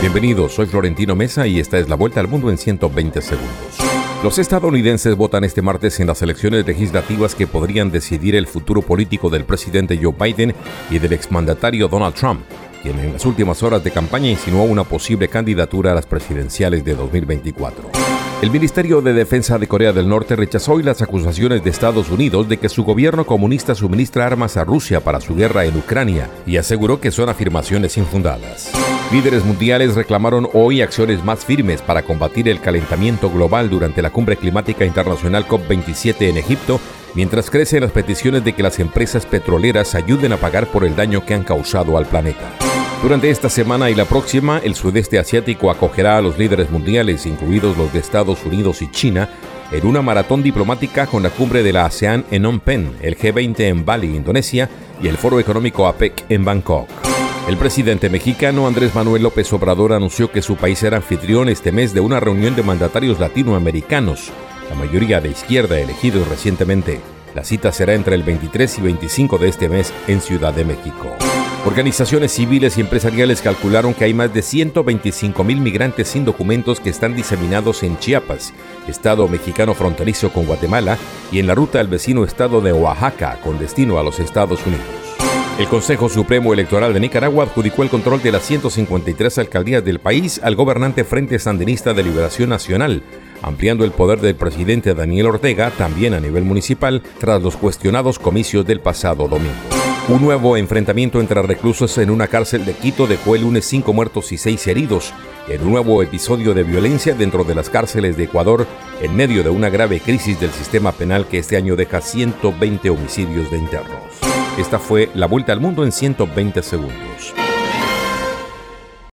Bienvenidos, soy Florentino Mesa y esta es la vuelta al mundo en 120 segundos. Los estadounidenses votan este martes en las elecciones legislativas que podrían decidir el futuro político del presidente Joe Biden y del exmandatario Donald Trump, quien en las últimas horas de campaña insinuó una posible candidatura a las presidenciales de 2024. El Ministerio de Defensa de Corea del Norte rechazó hoy las acusaciones de Estados Unidos de que su gobierno comunista suministra armas a Rusia para su guerra en Ucrania y aseguró que son afirmaciones infundadas. Líderes mundiales reclamaron hoy acciones más firmes para combatir el calentamiento global durante la cumbre climática internacional COP27 en Egipto, mientras crecen las peticiones de que las empresas petroleras ayuden a pagar por el daño que han causado al planeta. Durante esta semana y la próxima, el sudeste asiático acogerá a los líderes mundiales, incluidos los de Estados Unidos y China, en una maratón diplomática con la cumbre de la ASEAN en Phnom Penh, el G20 en Bali, Indonesia, y el Foro Económico APEC en Bangkok. El presidente mexicano Andrés Manuel López Obrador anunció que su país será anfitrión este mes de una reunión de mandatarios latinoamericanos, la mayoría de izquierda elegidos recientemente. La cita será entre el 23 y 25 de este mes en Ciudad de México. Organizaciones civiles y empresariales calcularon que hay más de 125 mil migrantes sin documentos que están diseminados en Chiapas, estado mexicano fronterizo con Guatemala, y en la ruta al vecino estado de Oaxaca, con destino a los Estados Unidos. El Consejo Supremo Electoral de Nicaragua adjudicó el control de las 153 alcaldías del país al gobernante Frente Sandinista de Liberación Nacional, ampliando el poder del presidente Daniel Ortega también a nivel municipal tras los cuestionados comicios del pasado domingo. Un nuevo enfrentamiento entre reclusos en una cárcel de Quito dejó el lunes cinco muertos y seis heridos, en un nuevo episodio de violencia dentro de las cárceles de Ecuador, en medio de una grave crisis del sistema penal que este año deja 120 homicidios de internos. Esta fue la vuelta al mundo en 120 segundos.